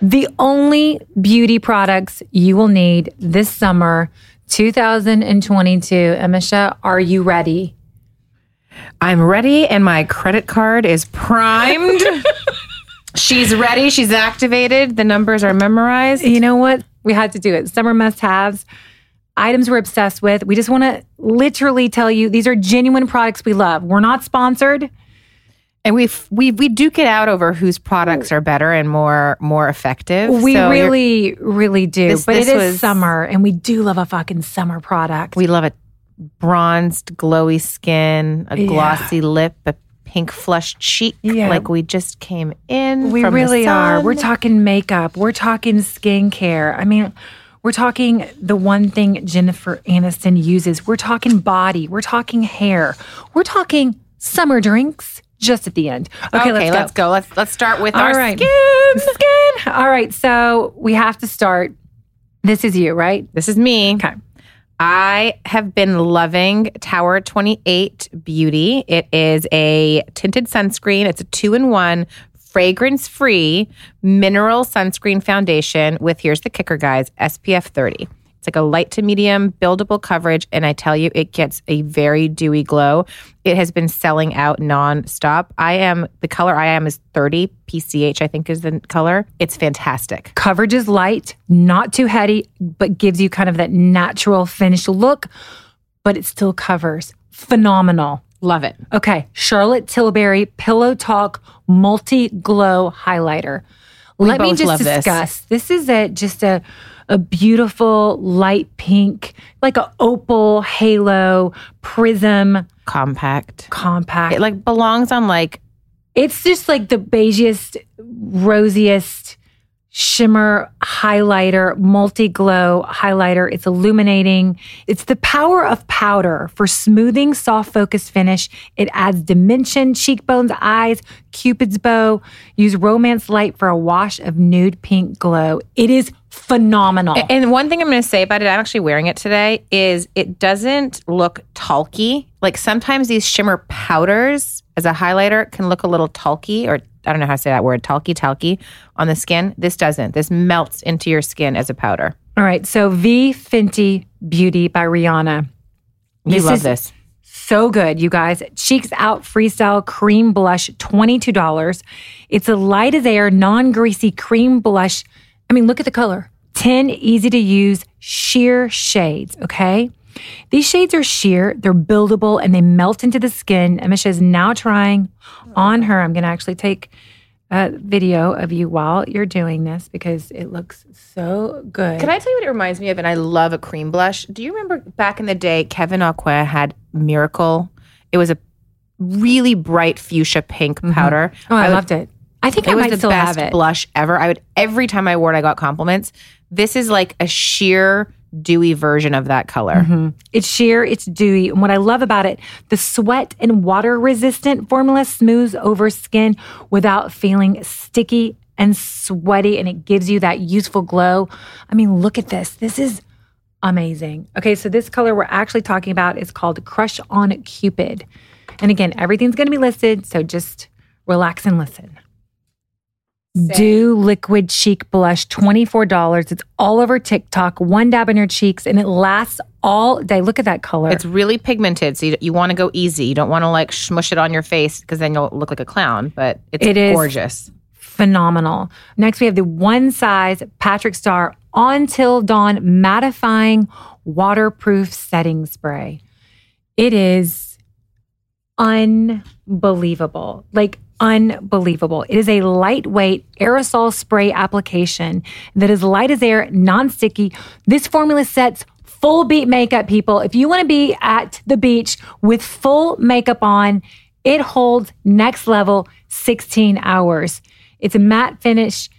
The only beauty products you will need this summer, 2022. Emese, are you ready? I'm ready and my credit card is primed. She's ready. She's activated. The numbers are memorized. You know what? We had to do it. Summer must haves, items we're obsessed with. We just want to literally tell you these are genuine products we love. We're not sponsored. And we we we duke it out over whose products are better and more more effective. We So really, really do. This- but this it is was- summer and we do love a fucking summer product. we love a bronzed, glowy skin, a Yeah. glossy lip, a pink flushed cheek, Yeah. like we just came in. We from the really are. We're talking makeup. We're talking skincare. I mean, we're talking the one thing Jennifer Aniston uses. We're talking body. We're talking hair. We're talking summer drinks just at the end. Okay, Okay, let's go. Let's Let's start with All our right. skin. Skin. All right. So we have to start. This is you, right? This is me. Okay. I have been loving Tower 28 Beauty. It is a tinted sunscreen. It's a two in one, fragrance free mineral sunscreen foundation with, here's the kicker, guys, SPF 30. Like a light to medium buildable coverage. And I tell you, it gets a very dewy glow. It has been selling out nonstop. I am, the color I am is 30 PCH, I think is the color. It's fantastic. Coverage is light, not too heady, but gives you kind of that natural finished look, but it still covers. Phenomenal. Love it. Okay, Charlotte Tilbury Pillow Talk Multi Glow Highlighter. Let me just love this. discuss. This. is a just a a beautiful light pink, like a opal halo prism Compact. compact. It like belongs on like It's just like the beigiest, rosiest shimmer highlighter, multi glow highlighter. It's illuminating. It's the power of powder for smoothing, soft focus finish. It adds dimension, cheekbones, eyes, cupid's bow. Use romance light for a wash of nude pink glow. It is phenomenal. And one thing I'm going to say about it, I'm actually wearing it today, is it doesn't look talky. Like sometimes these shimmer powders as a highlighter can look a little talky, or I don't know how to say that word, talky, talky on the skin. This doesn't. This melts into your skin as a powder. All right. So V Fenty Beauty by Rihanna. You This love is- this. So good, you guys. Cheeks Out Freestyle Cream Blush, $22. It's a light as air, non greasy cream blush. I mean, look at the color 10 easy to use sheer shades, okay? These shades are sheer, they're buildable, and they melt into the skin. Emese is now trying on her. I'm going to actually take a video of you while you're doing this because it looks so good. Can I tell you what it reminds me of? And I love a cream blush. Do you remember back in the day, Kevyn Aucoin had Miracle? It was a really bright fuchsia pink mm-hmm. powder. Oh, I, would- loved it. I think It I was might the still best have it. blush ever. I would every time I wore it, I got compliments. This is like a sheer dewy version of that color. Mm-hmm. It's sheer, it's dewy. And what I love about it, the sweat and water resistant formula smooths over skin without feeling sticky and sweaty and it gives you that youthful glow. I mean, look at this. This is amazing. Okay, so this color we're actually talking about is called Crush on Cupid. And again, everything's going to be listed, so just relax and listen. Do Liquid Cheek Blush, $24. It's all over TikTok, one dab on your cheeks, and it lasts all day. Look at that color. It's really pigmented, so you, you want to go easy. You don't want to like smush it on your face because then you'll look like a clown. But it's It is. gorgeous. phenomenal. Next, we have the one size Patrick Starrr Until Dawn mattifying waterproof setting spray. It is unbelievable. Like, unbelievable. It is a lightweight aerosol spray application that is light as air, non sticky. This formula sets full beat makeup, people. If you want to be at the beach with full makeup on, it holds next level 16 hours. It's a matte finish.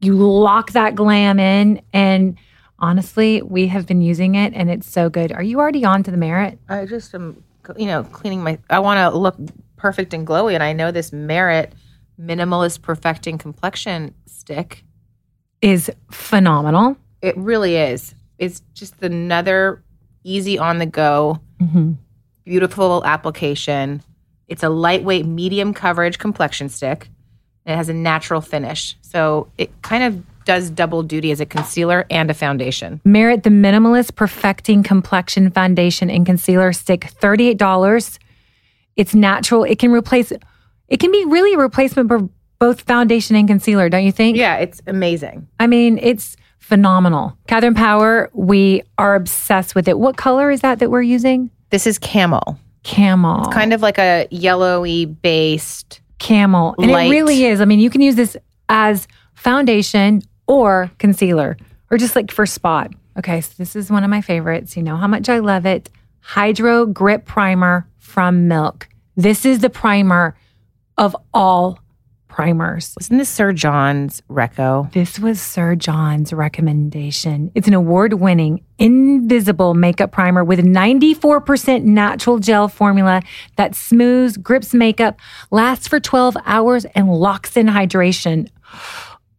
You lock that glam in, and honestly, we have been using it, and it's so good. Are you already on to the merit? I just am, you know, cleaning my. I want to look perfect and glowy, and I know this Merit Minimalist Perfecting Complexion stick. Is phenomenal. It really is. It's just another easy on the go, mm-hmm. beautiful application. It's a lightweight, medium coverage complexion stick. And it has a natural finish, so it kind of does double duty as a concealer and a foundation. Merit the Minimalist Perfecting Complexion Foundation and Concealer Stick, $38. It's natural. It can replace, it can be really a replacement for both foundation and concealer, don't you think? Yeah, it's amazing. I mean, it's phenomenal. Katherine Power, we are obsessed with it. What color is that that we're using? This is camel. Camel. It's kind of like a yellowy based. camel. And light. it really is. I mean, you can use this as foundation or concealer or just like for spot. Okay, so this is one of my favorites. You know how much I love it. Hydro Grip Primer from Milk. This is the primer of all primers. Wasn't this Sir John's Reco? This was Sir John's recommendation. It's an award winning invisible makeup primer with 94% natural gel formula that smooths, grips makeup, lasts for 12 hours, and locks in hydration.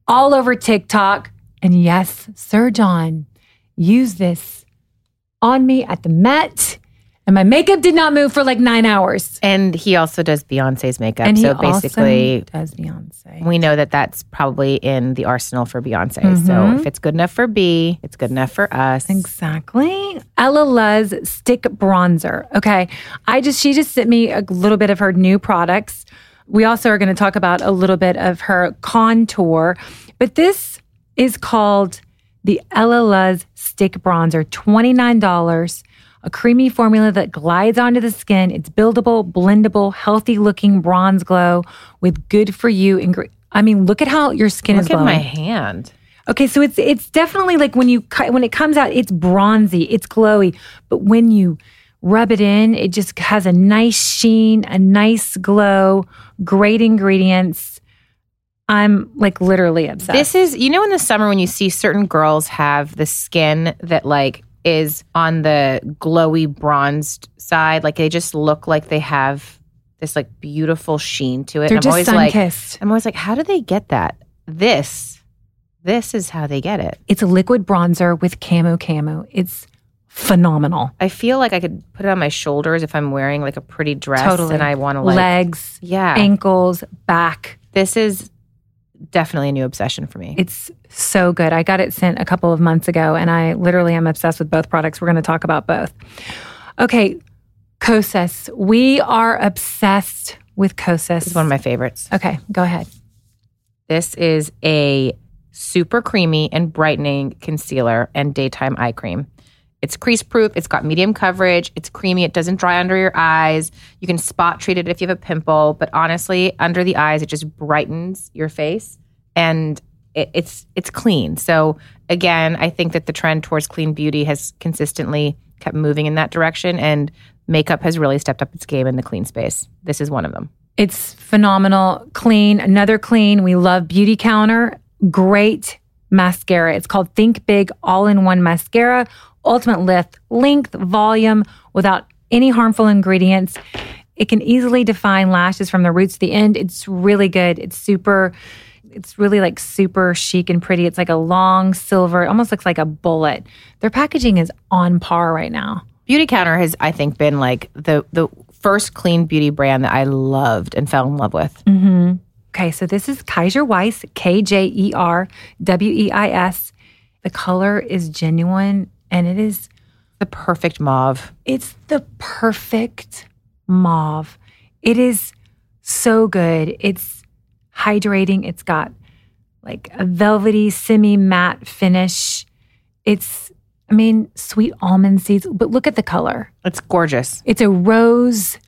All over TikTok. And yes, Sir John used this on me at the Met, and my makeup did not move for like nine hours. And he also does Beyonce's makeup. And so basically, does Beyonce. we know that that's probably in the arsenal for Beyonce. Mm-hmm. So if it's good enough for B, it's good enough for us. Exactly. Elaluz stick bronzer. Okay. I just, she just sent me a little bit of her new products. We also are going to talk about a little bit of her contour, but this is called the Elaluz stick bronzer, $29. A creamy formula that glides onto the skin. It's buildable, blendable, healthy looking bronze glow with good for you. Ingre- I mean, look at how your skin is Look at glowing. my hand. Okay, so it's it's definitely like when you cut when it comes out, it's bronzy, it's glowy, but when you rub it in, it just has a nice sheen, a nice glow, great ingredients. I'm like literally obsessed. This is, you know, in the summer when you see certain girls have the skin that like is on the glowy bronzed side, like they just look like they have this like beautiful sheen to it. They're And just I'm always like, sun-kissed. I'm always like, how do they get that? This, this is how they get it. it's a liquid bronzer with camu camu. It's phenomenal. I feel like I could put it on my shoulders if I'm wearing like a pretty dress Totally. and I want to like, Legs, yeah, ankles, back. this is definitely a new obsession for me. It's so good. I got it sent a couple of months ago and I literally am obsessed with both products. We're going to talk about both. Okay, Kosas. We are obsessed with Kosas. It's one of my favorites. Okay, go ahead. This is a super creamy and brightening concealer and daytime eye cream. It's crease proof, it's got medium coverage, it's creamy, it doesn't dry under your eyes. You can spot treat it if you have a pimple, but honestly, under the eyes, it just brightens your face and it, it's it's clean. So again, I think that the trend towards clean beauty has consistently kept moving in that direction and makeup has really stepped up its game in the clean space. This is one of them. It's phenomenal. Clean, another clean. We love Beauty Counter. Great mascara. It's called Think Big All in One Mascara. Ultimate lift, length, volume without any harmful ingredients. It can easily define lashes from the roots to the end. It's really good. It's super it's really like super chic and pretty. It's like a long silver, it almost looks like a bullet. Their packaging is on par right now. Beauty Counter has, I think, been like the the first clean beauty brand that I loved and fell in love with. Mm-hmm. Okay, so this is Kjaer Weis, K J E R W E I S. The color is genuine and it is The perfect mauve. it's the perfect mauve. It is so good. It's hydrating. It's got like a velvety semi matte finish. It's I mean, sweet almond seeds, but look at the color. It's gorgeous. It's a rose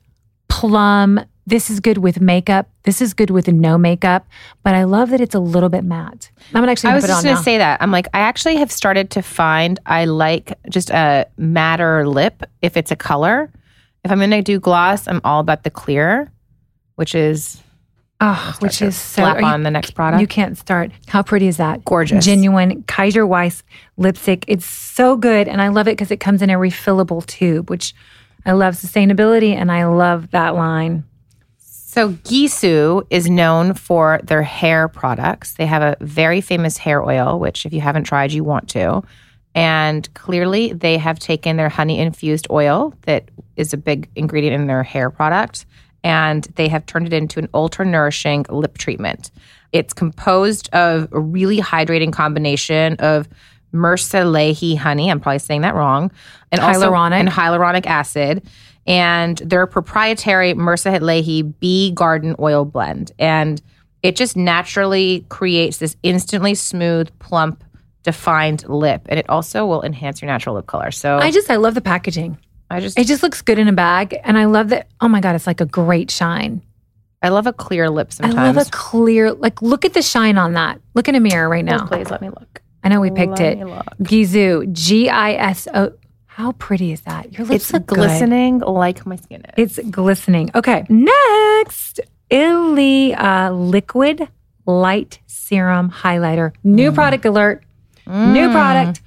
plum. This is good with makeup. This is good with no makeup, but I love that it's a little bit matte. I'm gonna actually I gonna was put it just on going to say that. I'm like, I actually have started to find I like just a matter lip if it's a color. If I'm going to do gloss, I'm all about the clear, which is oh, which is so. slap you- on the next product. You can't start. How pretty is that? Gorgeous. Genuine Kjaer Weis lipstick. It's so good. And I love it because it comes in a refillable tube, which I love sustainability and I love that line. So Gisou is known for their hair products. They have a very famous hair oil, which if you haven't tried, you want to. And clearly, they have taken their honey infused oil that is a big ingredient in their hair product, and they have turned it into an ultra nourishing lip treatment. It's composed of a really hydrating combination of Mirsalehi honey. I'm probably saying that wrong. And also Hyaluronic. and hyaluronic acid and their proprietary Mirsalehi Bee Garden Oil Blend. And it just naturally creates this instantly smooth, plump, defined lip. And it also will enhance your natural lip color. So I just, I love the packaging. I just, It just looks good in a bag. And I love that. Oh my God, it's like a great shine. I love a clear lip sometimes. I love a clear, like, look at the shine on that. Look in a mirror right oh, now. Oh, please let me look. I know we picked Let it. Gisou, G I S O. How pretty is that? Your lips It's good. glistening like my skin is. It's glistening. Okay, next, Ilia uh, Liquid Light Serum Highlighter. New mm. product alert. New mm. product.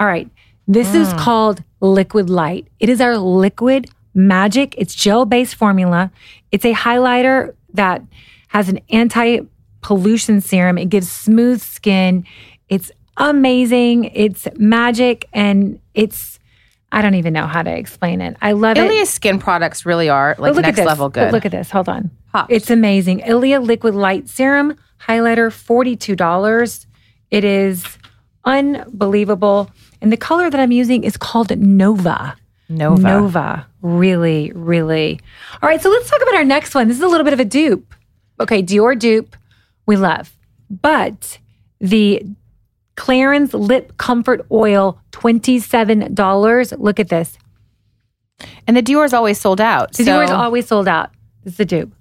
All right, this is mm. called Liquid Light. It is our liquid magic. It's gel based formula. It's a highlighter that has an anti pollution serum. It gives smooth skin. It's amazing. It's magic and it's. I don't even know how to explain it. I love it. Ilia skin products really are like look next at this. level But good. look at this. Hold on. Pops. It's amazing. Ilia Liquid Light Serum Highlighter, $42. It is unbelievable. And the color that I'm using is called Nova. Nova. Nova. Really, really. All right, so let's talk about our next one. This is a little bit of a dupe. Okay, Dior dupe, we love. But the Clarins Lip Comfort Oil, $27. Look at this. And the Dior is always sold out. The so- Dior is always sold out. This is the dupe.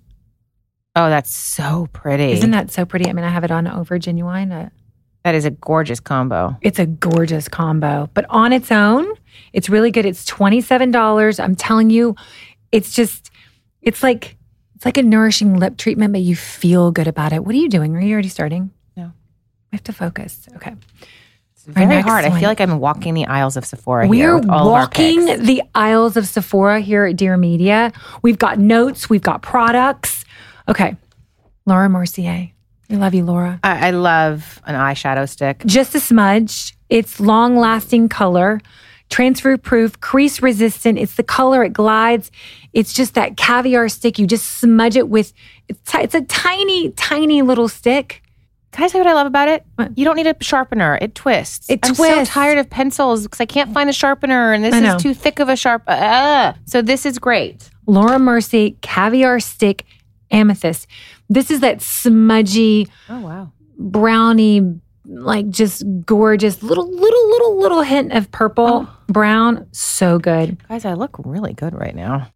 oh, that's so pretty. Isn't that so pretty? I mean, I have it on over genuine. Uh, that is a gorgeous combo. It's a gorgeous combo, but on its own, it's really good. It's $27. I'm telling you, it's just, it's like, it's like a nourishing lip treatment, but you feel good about it. What are you doing? Are you already starting? We have to focus. Okay. It's very hard. I feel like I'm walking the aisles of Sephora. here We're walking Of our picks. the aisles of Sephora here at Dear Media. We've got notes, we've got products. Okay. Laura Mercier. I love you, Laura. I, I love an eyeshadow stick. just a smudge. It's long lasting color, transfer proof, crease resistant. It's the color, it glides. It's just that caviar stick. You just smudge it with, it's, ti- it's a tiny, tiny little stick. Can I tell you what I love about it? You don't need a sharpener. It twists. It twists. I'm so tired of pencils because I can't find a sharpener, and this is too thick of a sharp. Uh, so this is great. Laura Mercier caviar stick amethyst. This is that smudgy, Oh wow. brownie, like just gorgeous little, little, little, little hint of purple, brown. So good. Guys, I look really good right now.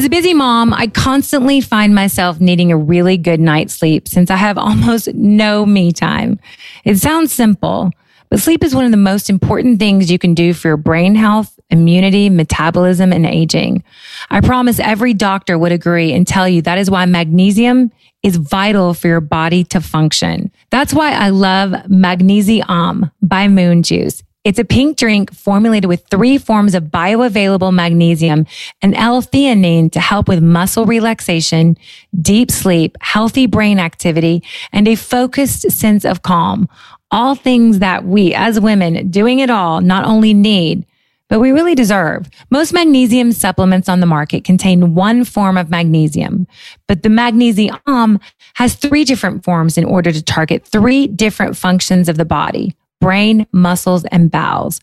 As a busy mom, I constantly find myself needing a really good night's sleep since I have almost no me time. It sounds simple, but sleep is one of the most important things you can do for your brain health, immunity, metabolism, and aging. I promise every doctor would agree and tell you that is why magnesium is vital for your body to function. That's why I love Magnesium by Moon Juice. It's a pink drink formulated with three forms of bioavailable magnesium and L-theanine to help with muscle relaxation, deep sleep, healthy brain activity, and a focused sense of calm. All things that we as women doing it all not only need, but we really deserve. Most magnesium supplements on the market contain one form of magnesium, but the magnesium has three different forms in order to target three different functions of the body brain, muscles, and bowels.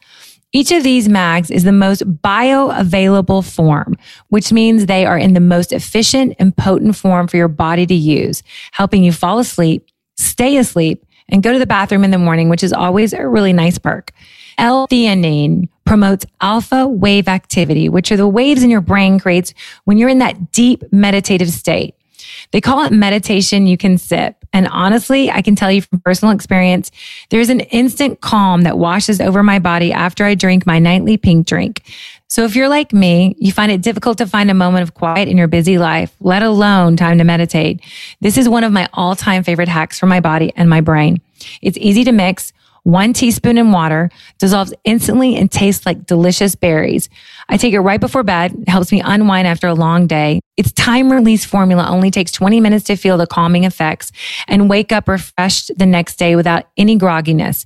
Each of these mags is the most bioavailable form, which means they are in the most efficient and potent form for your body to use, helping you fall asleep, stay asleep, and go to the bathroom in the morning, which is always a really nice perk. L-theanine promotes alpha wave activity, which are the waves in your brain creates when you're in that deep meditative state. They call it meditation you can sip. And honestly, I can tell you from personal experience, there's an instant calm that washes over my body after I drink my nightly pink drink. So if you're like me, you find it difficult to find a moment of quiet in your busy life, let alone time to meditate. This is one of my all time favorite hacks for my body and my brain. It's easy to mix one teaspoon in water, dissolves instantly and tastes like delicious berries. I take it right before bed. It helps me unwind after a long day. Its time release formula only takes 20 minutes to feel the calming effects and wake up refreshed the next day without any grogginess.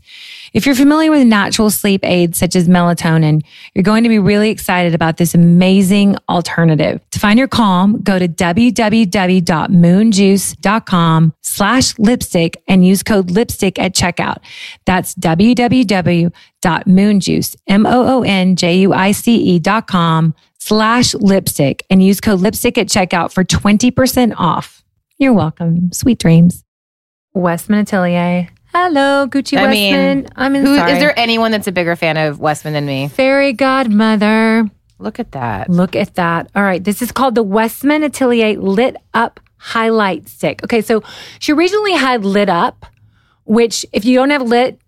If you're familiar with natural sleep aids such as melatonin, you're going to be really excited about this amazing alternative. To find your calm, go to www.moonjuice.com slash lipstick and use code lipstick at checkout. That's www.moonjuice, M-O-O-N-J-U-I-C-E dot com slash lipstick and use code lipstick at checkout for 20% off. You're welcome. Sweet dreams. Westman Atelier. Hello, Gucci I Westman. mean, I'm in Who, sorry. is there anyone that's a bigger fan of Westman than me? Fairy godmother. Look at that. Look at that. All right. This is called the Westman Atelier Lit Up Highlight Stick. Okay. So she originally had Lit Up, which if you don't have lit,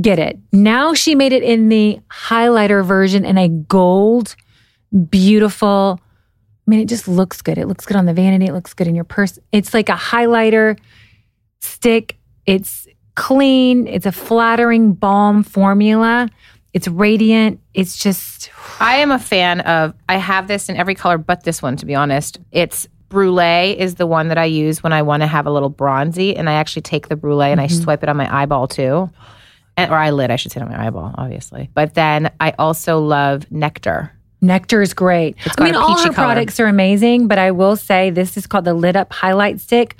get it. Now she made it in the highlighter version in a gold, beautiful. I mean, it just looks good. It looks good on the vanity. It looks good in your purse. It's like a highlighter stick. It's clean. It's a flattering balm formula. It's radiant. It's just I am a fan of. I have this in every color, but this one, to be honest, it's brulee is the one that I use when I want to have a little bronzy, and I actually take the brulee and I mm-hmm. swipe it on my eyeball too, and, or eyelid, I should say, on my eyeball, obviously. But then I also love nectar. Nectar is great. It's I mean, all her color. products are amazing, but I will say this is called the Lit Up Highlight Stick.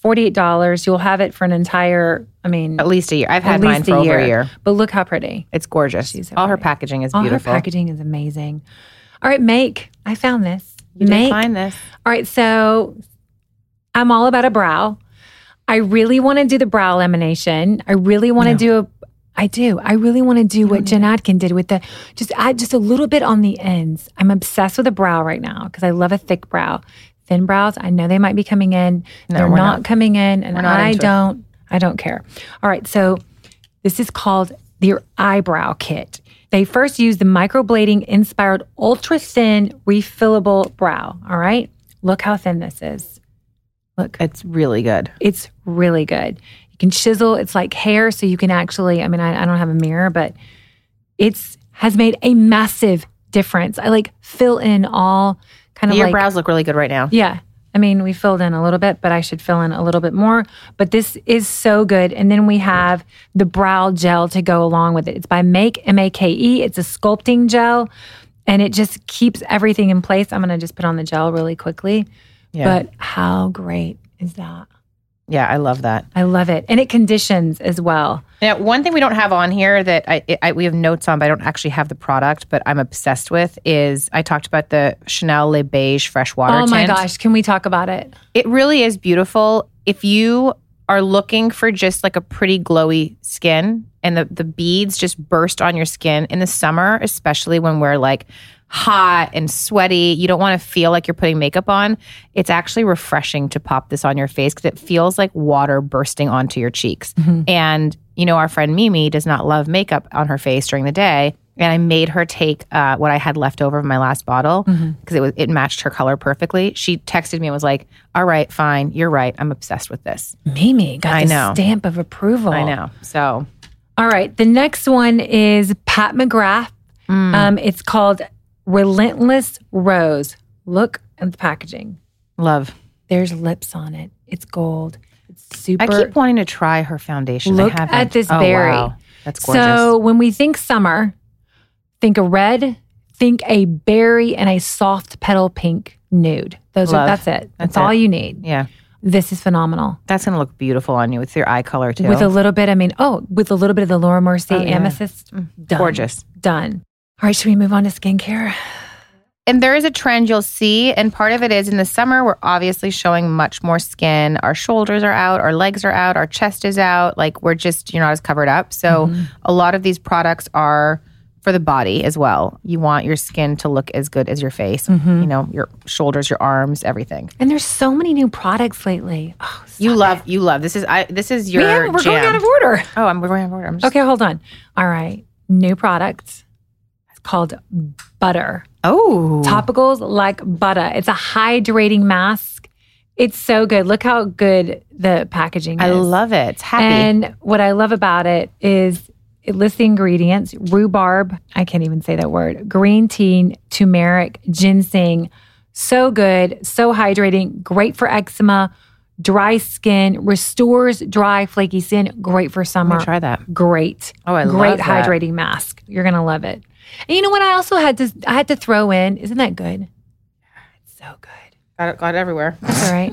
Forty-eight dollars. You'll have it for an entire. I mean, At least a year. I've had mine least for over a year. But look how pretty. It's gorgeous. She's All her packaging is All beautiful. All her packaging is amazing. All right, make. I found this. You did make. find this. All right, so I'm all about a brow. I really want to do the brow lamination. I really want to do a. I do. I really want to do what Jen Atkin did with the just add just a little bit on the ends. I'm obsessed with a brow right now because I love a thick brow. Thin brows, I know they might be coming in. No, They're not, not. coming in, and I it. don't. I don't care. All right, so this is called your eyebrow kit. They first use the microblading inspired ultra thin refillable brow. All right, look how thin this is. Look, It's really good. it's really good. You can chisel. It's like hair, so you can actually. I mean, I, I don't have a mirror, but it's has made a massive difference. I like fill in all kind of Your like brows look really good right now. yeah. I mean, we filled in a little bit, but I should fill in a little bit more. But this is so good. And then we have the brow gel to go along with it. It's by Make M A K E. It's a sculpting gel, and it just keeps everything in place. I'm gonna just put on the gel really quickly. Yeah. But how great is that? Yeah, I love that. I love it. And it conditions as well. Now, one thing we don't have on here that I, I we have notes on, but I don't actually have the product, but I'm obsessed with is I talked about the Chanel Le Beige Fresh Water oh my tint. gosh, can we talk about it? It really is beautiful. If you are looking for just like a pretty glowy skin and the, the beads just burst on your skin in the summer, especially when we're like hot and sweaty, you don't want to feel like you're putting makeup on. It's actually refreshing to pop this on your face because it feels like water bursting onto your cheeks. And, you know, our friend Mimi does not love makeup on her face during the day. And I made her take uh, what I had left over of my last bottle because it was it matched her color perfectly. She texted me and was like, "All right, fine, you're right. I'm obsessed with this." Mimi got I the know. stamp of approval. I know. So All All right. The next one is Pat McGrath. Mm. Um, it's called Relentless Rose. Look at the packaging. Love. There's lips on it. It's gold. It's super. I keep wanting to try her foundation. Look at this oh, berry. Wow. That's gorgeous. So when we think summer, think a red, think a berry, and a soft petal pink nude. Those Love. are that's it. That's, That's all it. you need. yeah, This is phenomenal. that's gonna look beautiful on you with your eye color too. With a little bit, I mean, oh, with a little bit of the Laura Mercier Oh, yeah. amethyst. Mm. Done. Gorgeous. Done. All right, should we move on to skincare? And there is a trend you'll see, and part of it is in the summer, we're obviously showing much more skin. Our shoulders are out, our legs are out, our chest is out. Like we're just, you're not as covered up. So Mm-hmm. a lot of these products are for the body as well. You want your skin to look as good as your face, Mm-hmm. you know, your shoulders, your arms, everything. And there's so many new products lately. Oh, You love, it. you love. This is, I, this is your we're going out of order. Oh, I'm we're going out of order. I'm just, Okay, hold on. All right, new product. Called Butter. Oh, Topicals like butter. It's a hydrating mask. It's so good. Look how good the packaging is. I love it. It's happy. And what I love about it is it lists the ingredients rhubarb, I can't even say that word, green tea, turmeric, ginseng. So good, so hydrating, great for eczema, dry skin, restores dry, flaky skin, great for summer. try that. Great. Oh, I great love that. hydrating mask. You're gonna love it. And you know what? I also had to I had to throw in. Isn't that good? It's so good. Got it, got it everywhere. That's all right.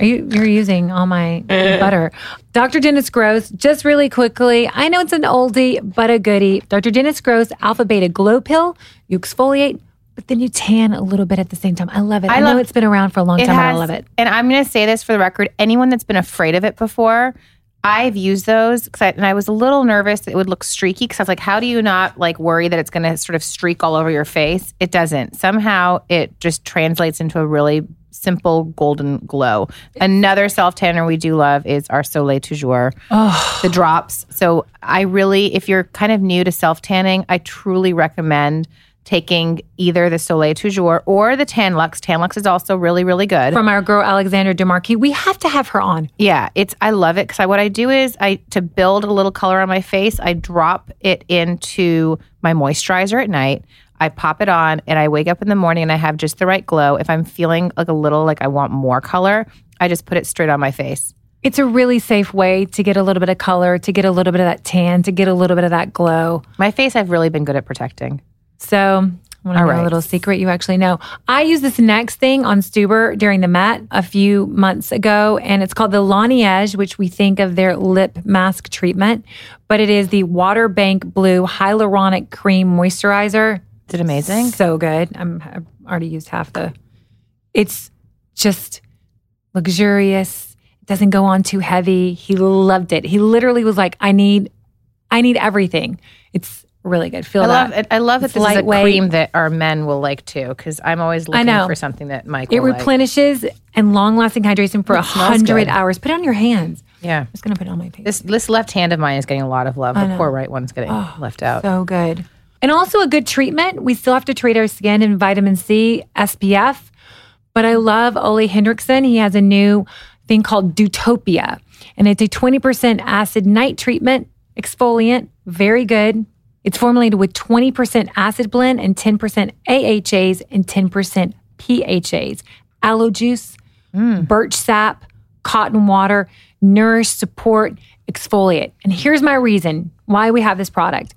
Are you you're using all my butter? Dr. Dennis Gross, just really quickly. I know it's an oldie, but a goodie. Dr. Dennis Gross Alpha Beta Glow Pill. You exfoliate, but then you tan a little bit at the same time. I love it. I, I know love- it's been around for a long time. and I love it. And I'm going to say this for the record: anyone that's been afraid of it before, I've used those because I, and I was a little nervous that it would look streaky because I was like, how do you not like worry that it's going to sort of streak all over your face? It doesn't. Somehow it just translates into a really simple golden glow. Another self tanner we do love is our Soleil Toujours, the drops. So I really, if you're kind of new to self tanning, I truly recommend taking either the Soleil Toujours or the Tan-Luxe. Tan Lux is also really, really good. From our girl Alexandra DeMarquis. We have to have her on. Yeah, it's I love it because I, what I do is I to build a little color on my face. I drop it into my moisturizer at night. I pop it on, and I wake up in the morning and I have just the right glow. If I'm feeling like a little like I want more color, I just put it straight on my face. It's a really safe way to get a little bit of color, to get a little bit of that tan, to get a little bit of that glow. My face, I've really been good at protecting. So, I want to know a little secret you actually know. I used this next thing on Stuber during the Met a few months ago, and it's called the Laneige, which we think of their lip mask treatment, but it is the Water Bank Blue Hyaluronic Cream Moisturizer. Is it amazing? So good. I'm, I've already used half the. It's just luxurious. It doesn't go on too heavy. He loved it. He literally was like, "I need, I need everything." It's really good. Feel I that. love it. I love that It's this is a cream that our men will like too because I'm always looking know. for something that Mike It will like. replenishes and long lasting hydration for a hundred hours. Put it on your hands. Yeah. I'm just gonna put it on my face. This this left hand of mine is getting a lot of love. The poor right one's getting oh, left out. So good. And also a good treatment. We still have to treat our skin in vitamin C, SPF. But I love Ole Henriksen. He has a new thing called Dewtopia. And it's a 20% acid night treatment, exfoliant, very good. It's formulated with 20% acid blend and 10% AHAs and 10% PHAs. Aloe juice, mm. birch sap, cotton water, nourish, support, exfoliate. And here's my reason why we have this product.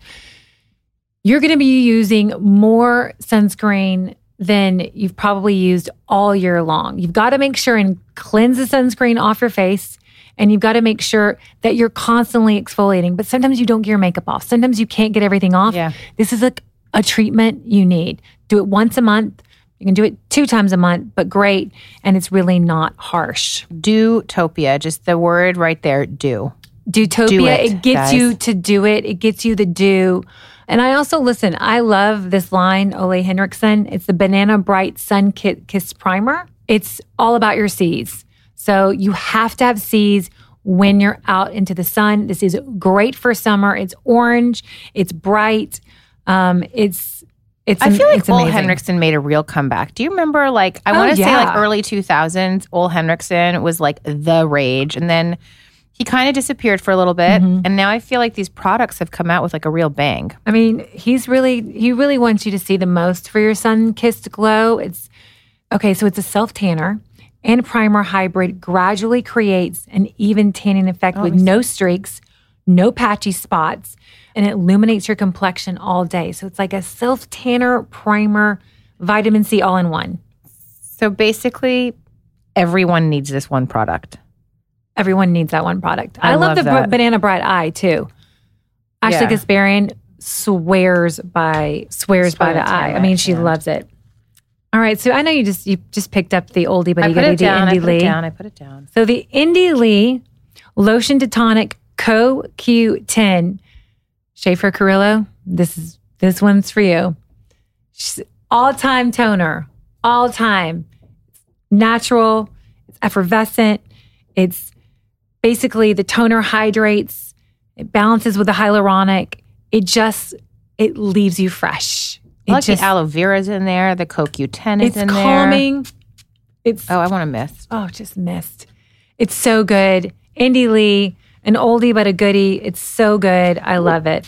You're going to be using more sunscreen than you've probably used all year long. You've got to make sure and cleanse the sunscreen off your face. And you've got to make sure that you're constantly exfoliating. But sometimes you don't get your makeup off. Sometimes you can't get everything off. Yeah. This is like a treatment you need. Do it once a month. You can do it two times a month, but great. And it's really not harsh. Dewtopia, just the word right there, do. Dewtopia, Do it, it, gets guys. you to do it. It gets you the do. And I also listen, I love this line, Ole Henriksen. It's the Banana Bright Sun Kiss Primer. It's all about your C's. So you have to have C's when you're out into the sun. This is great for summer. It's orange, it's bright. Um, it's it's I feel like Ole. Henriksen made a real comeback. Do you remember, like, I Oh, want to say, like, early 2000s, Ole Henriksen was like the rage. And then He kind of disappeared for a little bit, Mm-hmm. and now I feel like these products have come out with like a real bang. I mean, he's really he really wants you to see the most for your sun kissed glow. It's okay, so it's a self tanner and primer hybrid gradually creates an even tanning effect oh, with no streaks, no patchy spots, and it illuminates your complexion all day. So it's like a self tanner, primer, vitamin C all in one. So basically, everyone needs this one product. Everyone needs that one product. I I, love, love the that. banana bright eye too. Ashley Yeah. Kasparian swears by swears by the eye. I mean, she hand. loves it. All right, so I know you just you just picked up the oldie but I you put it down. I put it down. I put it down. So the Indie Lee Lotion to Tonic Co Q10 Schaefer Carrillo. This is this one's for you. All time toner, all time. Natural, it's effervescent. It's basically the toner hydrates, it balances with the hyaluronic. It just it leaves you fresh. I like just the aloe vera's in there. The CoQ10 is in there. It's calming. It's Oh, I want a mist. Oh, just mist. It's so good. Indie Lee, an oldie but a goodie. It's so good. I love it.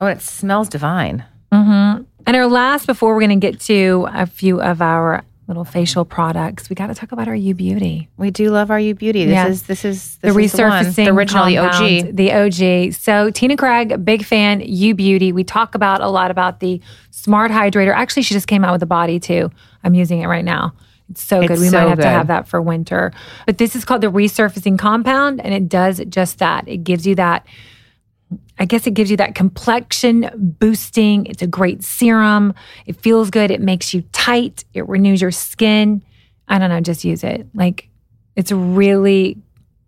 Oh, it smells divine. hmm And our last, before we're going to get to a few of our little facial products, we got to talk about our U Beauty. We do love our U Beauty. This Yeah. is this is The is resurfacing, the original, the compound, OG. the OG. So Tina Craig, big fan. U Beauty. We talk about a lot about the Smart Hydrator. Actually, she just came out with a body too. I'm using it right now. It's so It's good. We so might have to have that for winter. But this is called the resurfacing compound, and it does just that. It gives you that. I guess it gives you that complexion boosting. It's a great serum. It feels good. It makes you tight. It renews your skin. I don't know. Just use it. Like it's really,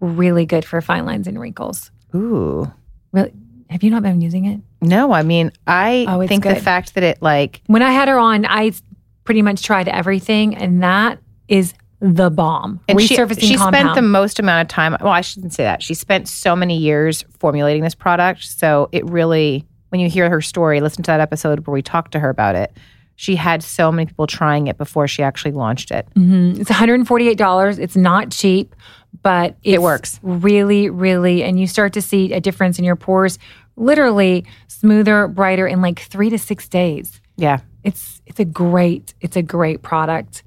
really good for fine lines and wrinkles. Ooh. Really, have you not been using it? No, I mean, I Oh, think the fact that it like When I had her on, I pretty much tried everything, and that is the bomb. and she, Resurfacing she compound. spent the most amount of time. Well, I shouldn't say that. She spent so many years formulating this product. So it really, when you hear her story, listen to that episode where we talked to her about it. She had so many people trying it before she actually launched it. Mhm. It's $148. It's not cheap, but it's works. really, really. And you start to see a difference in your pores, literally smoother, brighter in like three to six days. Yeah. It's it's a great it's a great product.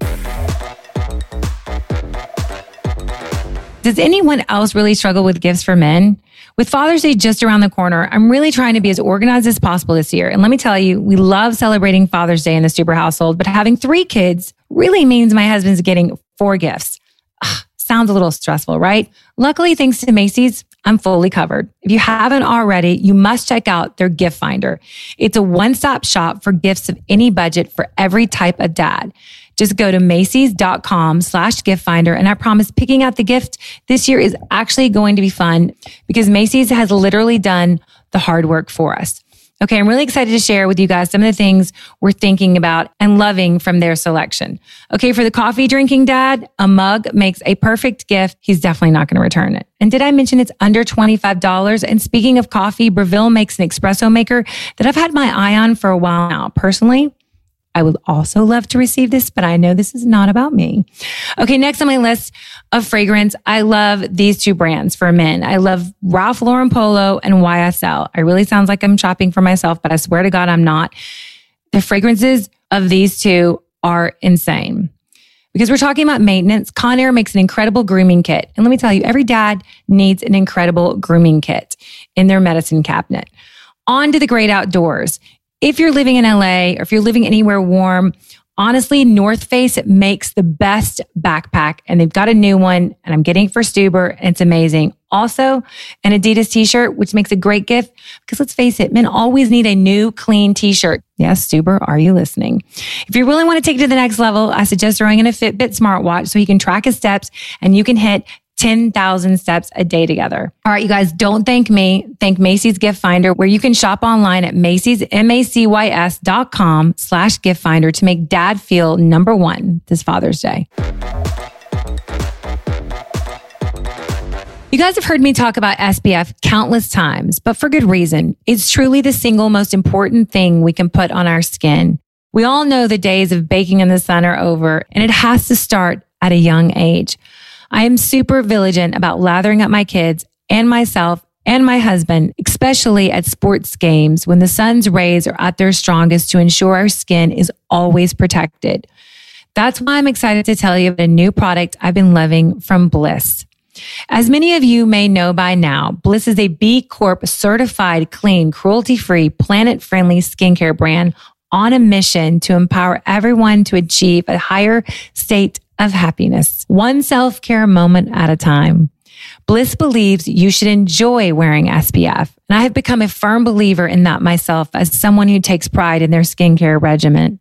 Does anyone else really struggle with gifts for men? With Father's Day just around the corner, I'm really trying to be as organized as possible this year. And let me tell you, we love celebrating Father's Day in the Stuber household, but having three kids really means my husband's getting four gifts. Ugh, sounds a little stressful, right? Luckily, thanks to Macy's, I'm fully covered. If you haven't already, you must check out their gift finder. It's a one-stop shop for gifts of any budget for every type of dad. Just go to Macy's.com slash gift finder. And I promise picking out the gift this year is actually going to be fun because Macy's has literally done the hard work for us. Okay, I'm really excited to share with you guys some of the things we're thinking about and loving from their selection. Okay, for the coffee drinking dad, a mug makes a perfect gift. He's definitely not going to return it. And did I mention it's under $25? And speaking of coffee, Breville makes an espresso maker that I've had my eye on for a while now. Personally, I would also love to receive this, but I know this is not about me. Okay, next on my list of fragrance, I love these two brands for men. I love Ralph Lauren Polo and YSL. I really sounds like I'm shopping for myself, but I swear to God, I'm not. The fragrances of these two are insane. Because we're talking about maintenance, Conair makes an incredible grooming kit. And let me tell you, every dad needs an incredible grooming kit in their medicine cabinet. On to the great outdoors. If you're living in LA or if you're living anywhere warm, honestly, North Face makes the best backpack and they've got a new one and I'm getting it for Stuber and it's amazing. Also, an Adidas t-shirt, which makes a great gift because let's face it, men always need a new clean t-shirt. Yes, Stuber, are you listening? If you really want to take it to the next level, I suggest throwing in a Fitbit smartwatch so you can track his steps and you can hit 10,000 steps a day together. All right, you guys, don't thank me. Thank Macy's Gift Finder, where you can shop online at Macy's, M-A-C-Y-S dot com slash gift finder to make dad feel number one this Father's Day. You guys have heard me talk about SPF countless times, but for good reason. It's truly the single most important thing we can put on our skin. We all know the days of baking in the sun are over, and it has to start at a young age. I am super vigilant about lathering up my kids and myself and my husband, especially at sports games when the sun's rays are at their strongest to ensure our skin is always protected. That's why I'm excited to tell you about a new product I've been loving from Bliss. As many of you may know by now, Bliss is a B Corp certified, clean, cruelty free, planet friendly skincare brand on a mission to empower everyone to achieve a higher state of happiness, one self care moment at a time. Bliss believes you should enjoy wearing SPF. And I have become a firm believer in that myself as someone who takes pride in their skincare regimen.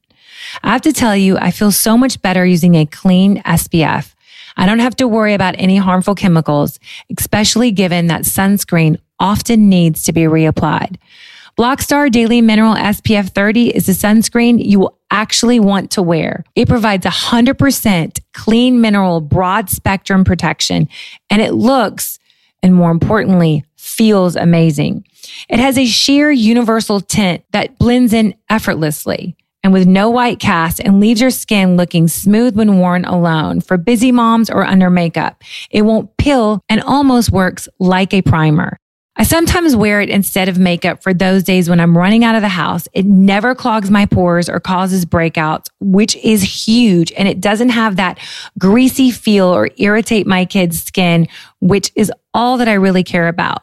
I have to tell you, I feel so much better using a clean SPF. I don't have to worry about any harmful chemicals, especially given that sunscreen often needs to be reapplied. Block Star Daily Mineral SPF 30 is a sunscreen you will actually want to wear. It provides 100% clean mineral broad spectrum protection and it looks and more importantly feels amazing. It has a sheer universal tint that blends in effortlessly and with no white cast and leaves your skin looking smooth when worn alone for busy moms or under makeup. It won't peel and almost works like a primer. I sometimes wear it instead of makeup for those days when I'm running out of the house. It never clogs my pores or causes breakouts, which is huge. And it doesn't have that greasy feel or irritate my kids' skin, which is all that I really care about.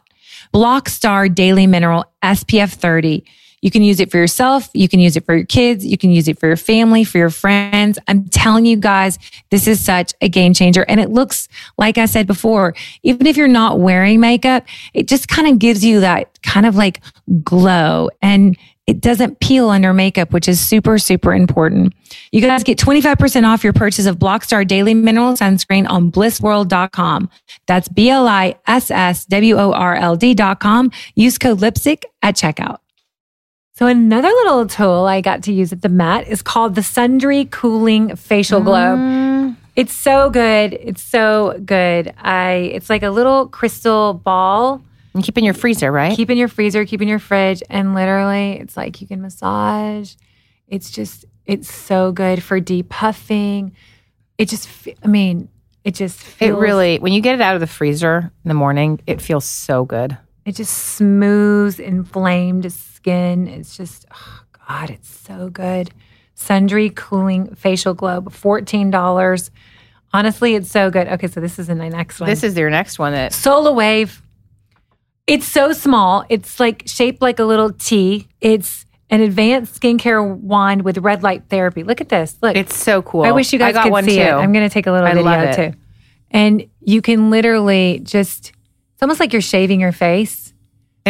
Block Star Daily Mineral SPF 30 you can use it for yourself. You can use it for your kids. You can use it for your family, for your friends. I'm telling you guys, this is such a game changer. And it looks, like I said before, even if you're not wearing makeup, it just kind of gives you that kind of like glow and it doesn't peel under makeup, which is super, super important. You guys get 25% off your purchase of Block Star Daily Mineral Sunscreen on blissworld.com. That's B L I S S W O R L D.com. Use code lipstick at checkout. So another little tool I got to use at the mat is called the Sundry Cooling Facial Glow. Mm. It's so good. It's so good. I it's like a little crystal ball. And keep in your freezer, right? Keep in your freezer, keep in your fridge, and literally it's like you can massage. It's just it's so good for depuffing. It just I mean, it just it really, when you get it out of the freezer in the morning, it feels so good. it just smooths inflamed skin. It's just, oh God, it's so good. Sundry Cooling Facial Globe, $14. Honestly, it's so good. Okay, so this is in my next one. This is your next one that SolaWave. It's so small. It's like shaped like a little T. It's an advanced skincare wand with red light therapy. Look at this. Look. it's so cool. I wish you guys I got could one see too. it. I'm going to take a little I video love it. too. And you can literally just, it's almost like you're shaving your face.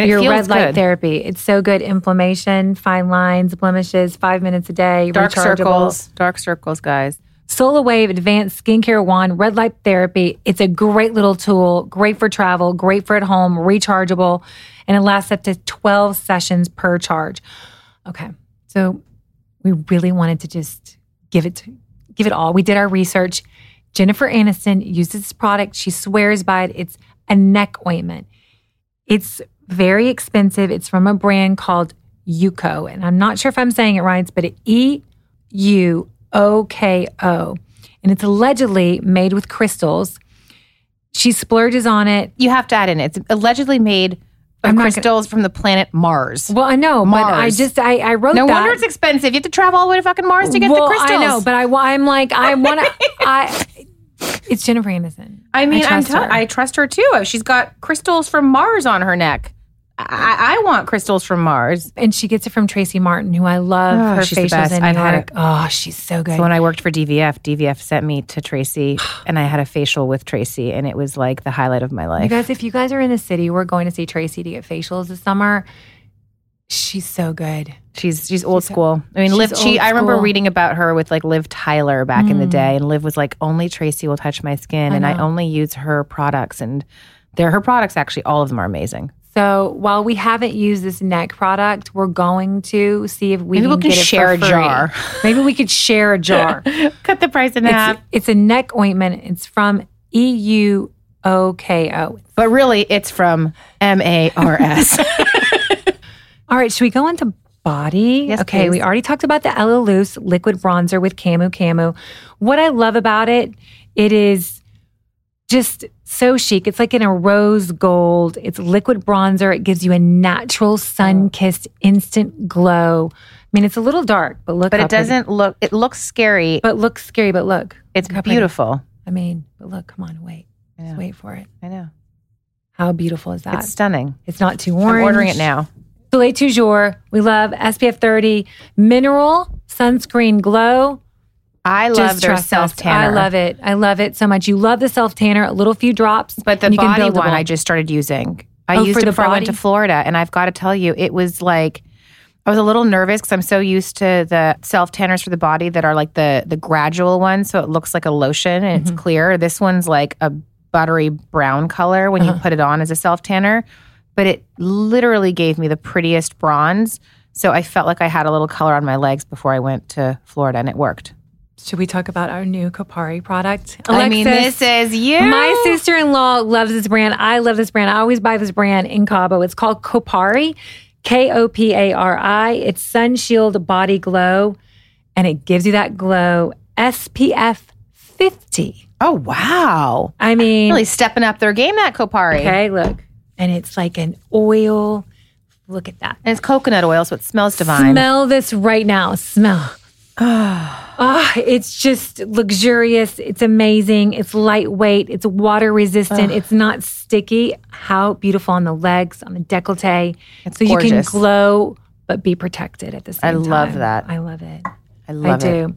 And your red light good. therapy. It's so good. Inflammation, fine lines, blemishes, five minutes a day. Dark circles, dark circles, guys. SolaWave Advanced Skincare Wand, Red Light Therapy. It's a great little tool, great for travel, great for at home, rechargeable, and it lasts up to 12 sessions per charge. Okay. So we really wanted to just give it to, give it all. We did our research. Jennifer Aniston uses this product. She swears by it. It's a neck ointment. It's very expensive. It's from a brand called EUOKO. And I'm not sure if I'm saying it right, but E U O K O. And it's allegedly made with crystals. She splurges on it. You have to add in it. It's allegedly made of I'm not gonna- crystals from the planet Mars. Well, I know, but I just I, I wrote no that. wonder it's expensive. You have to travel all the way to fucking Mars to get well, the crystals. I know, but I, I'm like I want to. I it's Jennifer Aniston. I mean, I am trust her. I trust her too. She's got crystals from Mars on her neck. I, I want crystals from Mars. and she gets it from Tracie Martyn, who I love. Oh, her she's the facials best. in I've had York. Oh, she's so good. So when I worked for DVF, DVF sent me to Tracy, and I had a facial with Tracy, and it was like the highlight of my life. You guys, if you guys are in the city, we're going to see Tracy to get facials this summer. She's so good. She's she's old She's- school. I mean, Liv. She I remember reading about her with like Liv Tyler back in the Mm. day, and Liv was like, "Only Tracy will touch my skin, I and I only use her products." And they're her products. Actually, all of them are amazing. So while we haven't used this neck product, we're going to see if we Maybe can we can get it share for a free. jar. Maybe we could share a jar. Cut the price in half. it's, it's a neck ointment. It's from E U O K O. But really, it's from M A R S. All right, should we go into body? Yes, okay, please. we already talked about the Elaluz liquid bronzer with Camu Camu. What I love about it, it is just so chic. It's like in a rose gold. It's liquid bronzer. It gives you a natural sun oh. kissed instant glow. I mean, it's a little dark, but look. But it doesn't look. It looks scary. But looks scary. But look, it's look how pretty. beautiful. I mean, but look. Come on, wait. Just wait for it. I know. How beautiful is that? It's stunning. It's not too I'm ordering it now. Soleil Toujours. We love SPF 30 mineral sunscreen glow. I love their self tanner. I love it. I love it so much. You love the self tanner. A little few drops, But the body one. I just started using. I Oh, used it before I went to? Florida, and I've got to tell you, it was like I was a little nervous because I'm so used to the self tanners for the body that are like the the gradual ones, so it looks like a lotion and Mm-hmm. it's clear. This one's like a buttery brown color when Uh-huh. you put it on as a self tanner, but it literally gave me the prettiest bronze. So I felt like I had a little color on my legs before I went to Florida, and it worked. Should we talk about our new Kopari product? I mean, this is you. My sister in law loves this brand. I love this brand. I always buy this brand in Cabo. It's called Kopari, K O P A R I. It's Sun Shield Body Glow, and it gives you that glow SPF 50. Oh wow! I mean, Really stepping up their game, that Kopari. okay, look. And it's like an oil. Look at that. And it's coconut oil, so it smells divine. Smell this right now. Smell. Ah. Ah, it's just luxurious. It's amazing. It's lightweight. It's water resistant. It's not sticky. How beautiful on the legs, on the décolleté. It's so you can glow but be protected at the same I time. I love that. I love it. I love it. I it. do.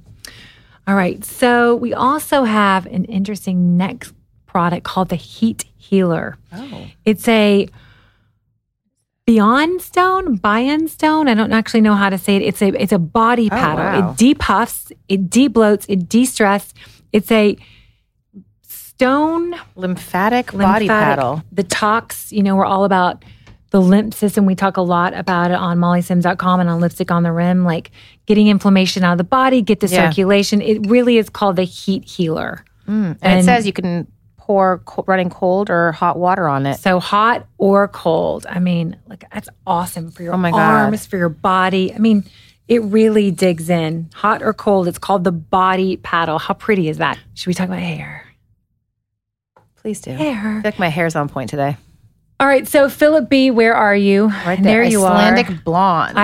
All right. So we also have an interesting next product called the Heat Healer. Oh. It's a Beyond Stone, Beyond Stone. I don't actually know how to say it. It's a it's a body paddle. Oh, wow. It depuffs, it debloats, it de-stress. It's a stone Lymphatic, body lymphatic The detox. You know, we're all about the lymph system. We talk a lot about it on mollysims.com and on Lipstick on the Rim, like getting inflammation out of the body, get the Yeah. circulation. It really is called the heat healer. Mm. And, it says you can pour co- running cold or hot water on it. So hot or cold. I mean, like that's awesome for your Oh my God. arms, for your body. I mean, it really digs in. Hot or cold. It's called the body paddle. How pretty is that? Should we talk about hair? Please do. I Hair. feel like my hair's on point today. All right. So Philip B, where are you? Right there. there. you Icelandic are. blonde.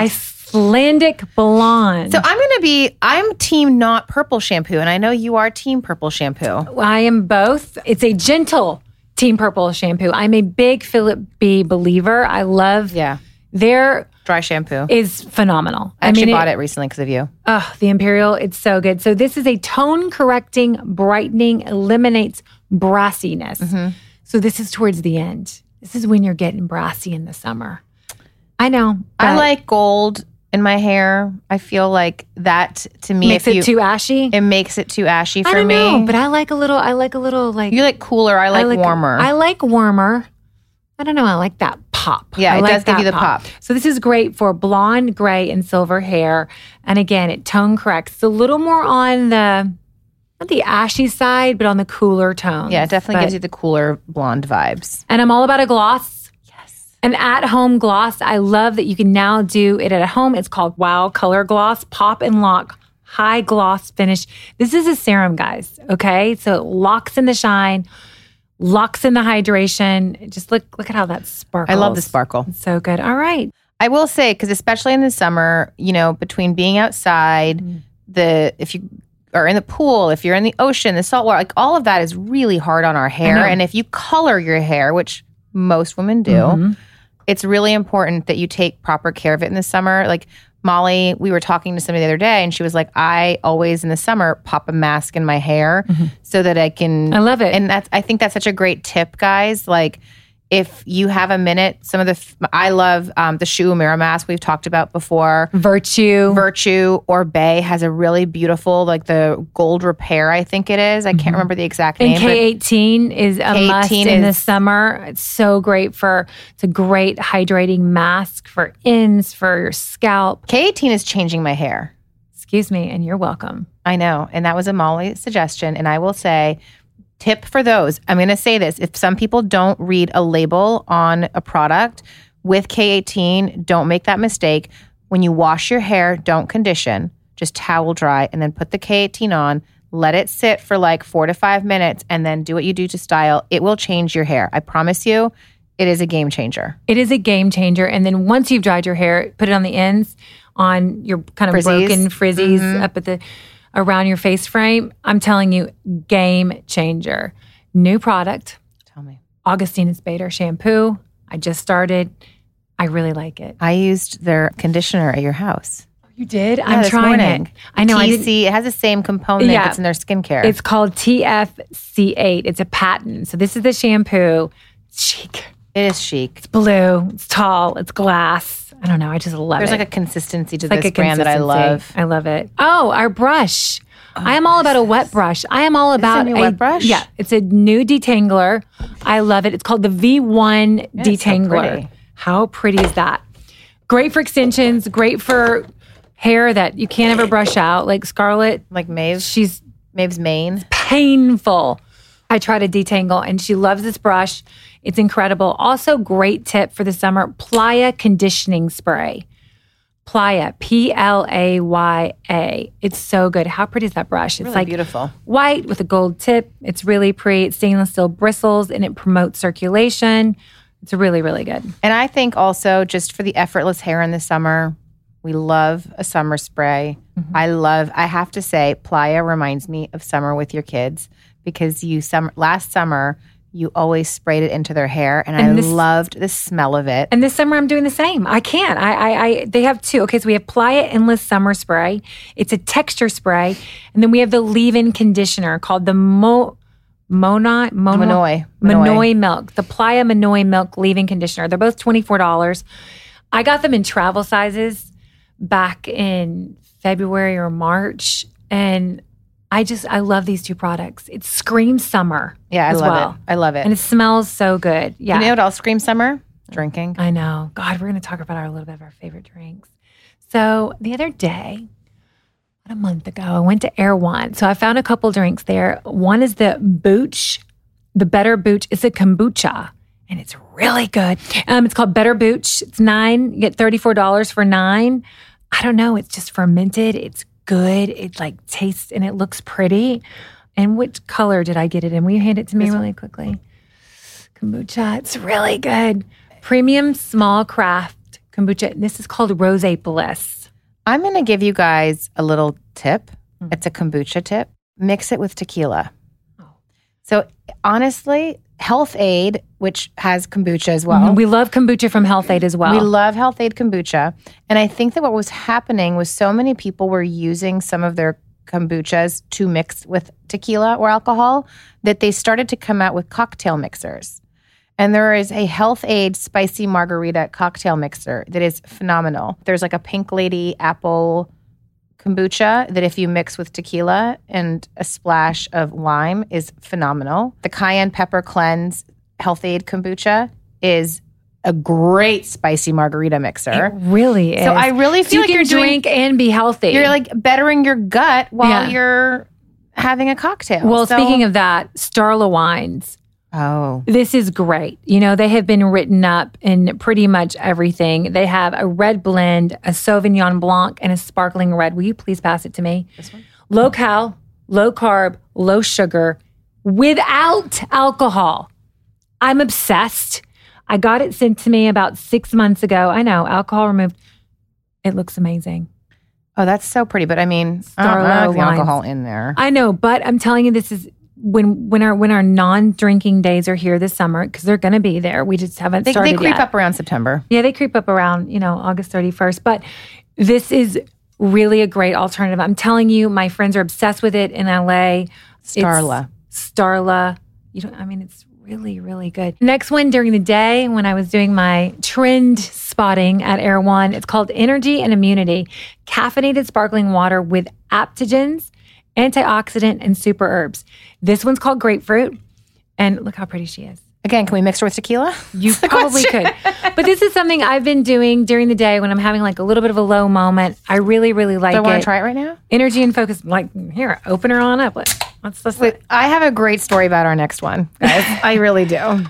Icelandic blonde. so I'm going to be, I'm team not purple shampoo. And I know you are team purple shampoo. I am both. It's a gentle Team Purple shampoo. I'm a big Philip B believer. I love Yeah. their Dry shampoo. is phenomenal. I actually bought it, recently because of you. Oh, the Imperial, it's so good. So this is a tone correcting, brightening, eliminates brassiness. Mm-hmm. So this is towards the end. This is when you're getting brassy in the summer. I know. I like gold in my hair. I feel like that to me, makes if it you, too ashy. it makes it too ashy for I don't me. know, but I like a little. I like a little like. you like cooler. I like, warmer. I like warmer. I don't know. I like that pop. Yeah, I it like does give you the pop. So this is great for blonde, gray, and silver hair. And again, it tone corrects. It's a little more on the not the ashy side, but on the cooler tones. yeah, it definitely But- gives you the cooler blonde vibes. And I'm all about a gloss. An at-home gloss. I love that you can now do it at home. It's called Wow Color Gloss, Pop and Lock, high gloss finish. This is a serum, guys. Okay, so it locks in the shine, locks in the hydration. Just look, look at how that sparkles. I love the sparkle. It's so good. All right. I will say because especially in the summer, you know, between being outside, Mm-hmm. the if you are in the pool, if you're in the ocean, the salt water, like all of that is really hard on our hair. And if you color your hair, which most women do, Mm-hmm. It's really important that you take proper care of it in the summer. Like Molly, we were talking to somebody the other day, and she was like, "I always in the summer pop a mask in my hair so that I can." Mm-hmm. I love it. and that's I think that's such a great tip, guys. Like if you have a minute, some of the I love um, the Shu Uemura mask we've talked about before. Virtue. Virtue Oribe has a really beautiful, like the gold repair. I think it is. I can't remember the exact Mm-hmm. and name. but- K18 is a must K18 in the summer. It's so great for, it's a great hydrating mask for ins, for your scalp. K18 is changing my hair. Excuse me, and you're welcome. I know. And that was a Molly suggestion. And I will say, tip for those. I'm going to say this. If some people don't read a label on a product with K18, don't make that mistake. When you wash your hair, don't condition. Just towel dry and then put the K18 on. let it sit for like four to five minutes, and then do what you do to style. It will change your hair. I promise you, it is a game changer. It is a game changer. And then once you've dried your hair, put it on the ends, on your kind of Frizzies. broken frizzies mm-hmm. up at the around your face frame. I'm telling you, game changer. New product, Tell me. Augustinus Bader shampoo. I just started. I really like it. I used their conditioner at your house. You did? Yeah, I'm trying morning. it. I know. I didn't, it has the same component Yeah. that's in their skincare. It's called TFC8. It's a patent. So this is the shampoo. It's chic. it is chic. It's blue. It's tall. It's glass. I don't know. I just love There's it. There's like a consistency to It's like this a brand that I love. I love it. Oh, our brush. I am all about a wet brush. I am all about new wet brush? Yeah, it's a new detangler. I love it. It's called the V1 it's so detangler. pretty. How pretty is that? Great for extensions. Great for hair that you can't ever brush out. Like Scarlett, Like Maeve's, she's Maeve's mane. painful. I try to detangle and she loves this brush. It's incredible. Also, great tip for the summer Playa conditioning spray. Playa, P L A Y A. It's so good. How pretty is that brush? It's Really like beautiful. white with a gold tip. It's really pretty. It's stainless steel bristles and it promotes circulation. It's really, really good. And I think also just for the effortless hair in the summer, we love a summer spray. Mm-hmm. I love, I have to say, Playa reminds me of summer with your kids because you, summer, last summer, you always sprayed it into their hair and, And I this- loved the smell of it. And this summer, I'm doing the same. I can't. I, I, I they have two. Okay, so we have Playa Endless Summer Spray. It's a texture spray, and then we have the leave-in conditioner called the Mo Monoi Mono- Monoi. Monoi Milk. The Playa Monoi Milk leave-in conditioner. They're both twenty four dollars. I got them in travel sizes back in February or March, and I just I love these two products. It screams summer. Yeah, I love well. it. I love it. and it smells so good. Yeah, You know what else screams summer? Drinking. I know. God, we're going to talk about our, a little bit of our favorite drinks. So the other day, about a month ago, I went to Erewhon. So I found a couple drinks there. One is the Booch, the Better Booch. It's a kombucha, and it's really good. Um, it's called Better Booch. It's nine. You get thirty four dollars for nine. I don't know. It's just fermented. It's good. It like tastes and it looks pretty. And which color did I get it in? Will you hand it to me really quickly? kombucha. It's really good. Premium small craft kombucha. This is called Rose Bliss. I'm going to give you guys a little tip. Hmm. It's a kombucha tip. Mix it with tequila. Oh. So honestly, Health-Ade, which has kombucha as well. Mm-hmm. we love kombucha from Health-Ade as well. We love Health-Ade kombucha. And I think that what was happening was so many people were using some of their kombuchas to mix with tequila or alcohol that they started to come out with cocktail mixers. And there is a Health-Ade spicy margarita cocktail mixer that is phenomenal. There's like a Pink Lady apple kombucha that if you mix with tequila and a splash of lime is phenomenal. The cayenne pepper cleanse Health-Ade kombucha is a great spicy margarita mixer. it really is. So I really feel you like you're doing, drink and be healthy. you're like bettering your gut while Yeah. you're having a cocktail. well, So- speaking of that, Starla wines. Oh, This is great. You know, they have been written up in pretty much everything. They have a red blend, a Sauvignon Blanc, and a sparkling red. Will you please pass it to me? This one? Low cal, low carb, low sugar, without alcohol. I'm obsessed. I got it sent to me about six months ago. I know, alcohol removed. It looks amazing. oh, that's so pretty. But I mean, I don't, I don't like the wines. alcohol in there. I know, but I'm telling you, this is when when our when our non-drinking days are here this summer because they're going to be there. We just haven't They, started they creep yet. up around September. Yeah, they creep up around you know August 31st. But this is really a great alternative. I'm telling you, my friends are obsessed with it in LA. It's Starla. Starla. You don't. I mean, it's really really good. Next one during the day when I was doing my trend spotting at Erewhon. It's called Energy and Immunity, caffeinated sparkling water with aptogens, antioxidant, and super herbs. This one's called grapefruit, and look how pretty she is. Again, can we mix her with tequila? You probably could. But this is something I've been doing during the day when I'm having like a little bit of a low moment. I really, really like Do I want to try it right now? Energy and focus. Like, here, open her on up. Let's, Let's, let's, Wait, I have a great story about our next one, guys. I really do.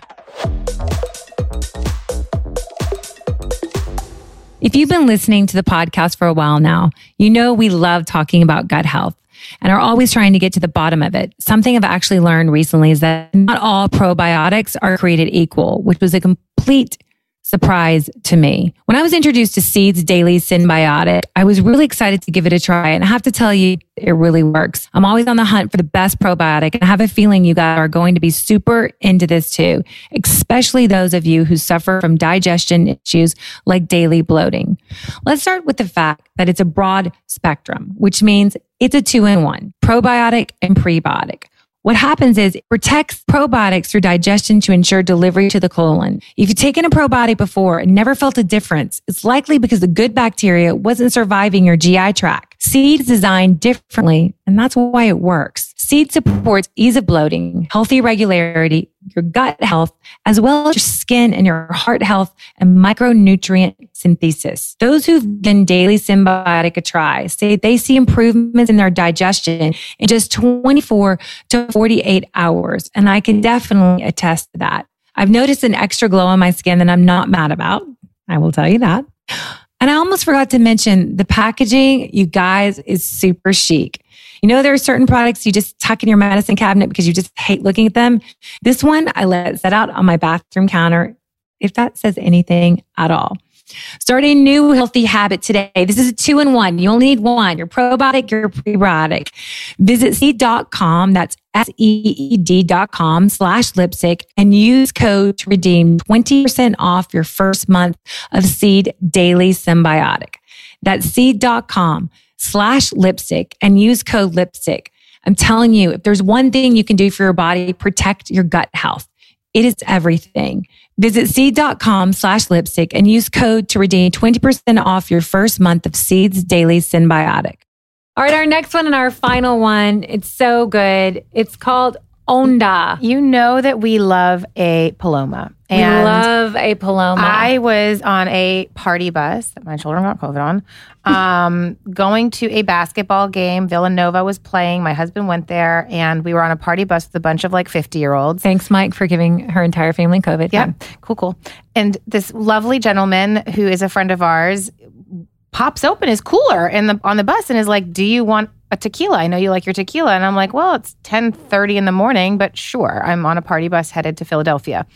If you've been listening to the podcast for a while now, you know we love talking about gut health. And are always trying to get to the bottom of it. Something I've actually learned recently is that not all probiotics are created equal, which was a complete surprise to me. When I was introduced to Seeds Daily Synbiotic, I was really excited to give it a try. And I have to tell you, it really works. I'm always on the hunt for the best probiotic. And I have a feeling you guys are going to be super into this too, especially those of you who suffer from digestion issues like daily bloating. Let's start with the fact that it's a broad spectrum, which means it's a two in one probiotic and prebiotic. What happens is it protects probiotics through digestion to ensure delivery to the colon. If you've taken a probiotic before and never felt a difference, it's likely because the good bacteria wasn't surviving your GI tract. Seed is designed differently, and that's why it works. Seed supports ease of bloating, healthy regularity, your gut health, as well as your skin and your heart health and micronutrient synthesis. Those who've given daily synbiotic a try say they see improvements in their digestion in just 24 to 48 hours. And I can definitely attest to that. I've noticed an extra glow on my skin that I'm not mad about. I will tell you that. And I almost forgot to mention the packaging, you guys, is super chic. You know, there are certain products you just tuck in your medicine cabinet because you just hate looking at them. This one I let set out on my bathroom counter, if that says anything at all. Start a new healthy habit today. This is a two in one. You only need one. Your probiotic, your prebiotic. Visit seed.com. That's S-E-E-D.com slash lipstick and use code to redeem 20% off your first month of Seed Daily Synbiotic. That's seed.com slash lipstick and use code lipstick. I'm telling you, if there's one thing you can do for your body, protect your gut health. It is everything. Visit seed.com slash lipstick and use code to redeem 20% off your first month of Seeds Daily Synbiotic. All right, our next one and our final one. It's so good. It's called Onda. You know that we love a Paloma. we love a Paloma. I was on a party bus that my children got COVID on, um, going to a basketball game. Villanova was playing. My husband went there, and we were on a party bus with a bunch of like 50 year olds. Thanks, Mike, for giving her entire family COVID. Yeah, cool, cool. And this lovely gentleman who is a friend of ours pops open his cooler in the on the bus and is like, "Do you want a tequila? I know you like your tequila." And I'm like, "Well, it's 10:30 in the morning, but sure. I'm on a party bus headed to Philadelphia."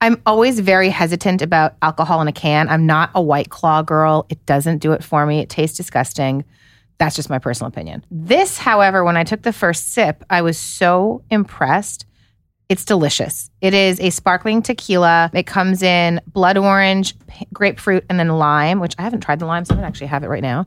I'm always very hesitant about alcohol in a can. I'm not a white claw girl. It doesn't do it for me. It tastes disgusting. That's just my personal opinion. This, however, when I took the first sip, I was so impressed. It's delicious. It is a sparkling tequila. It comes in blood orange, grapefruit, and then lime, which I haven't tried the lime, so I'm gonna actually have it right now.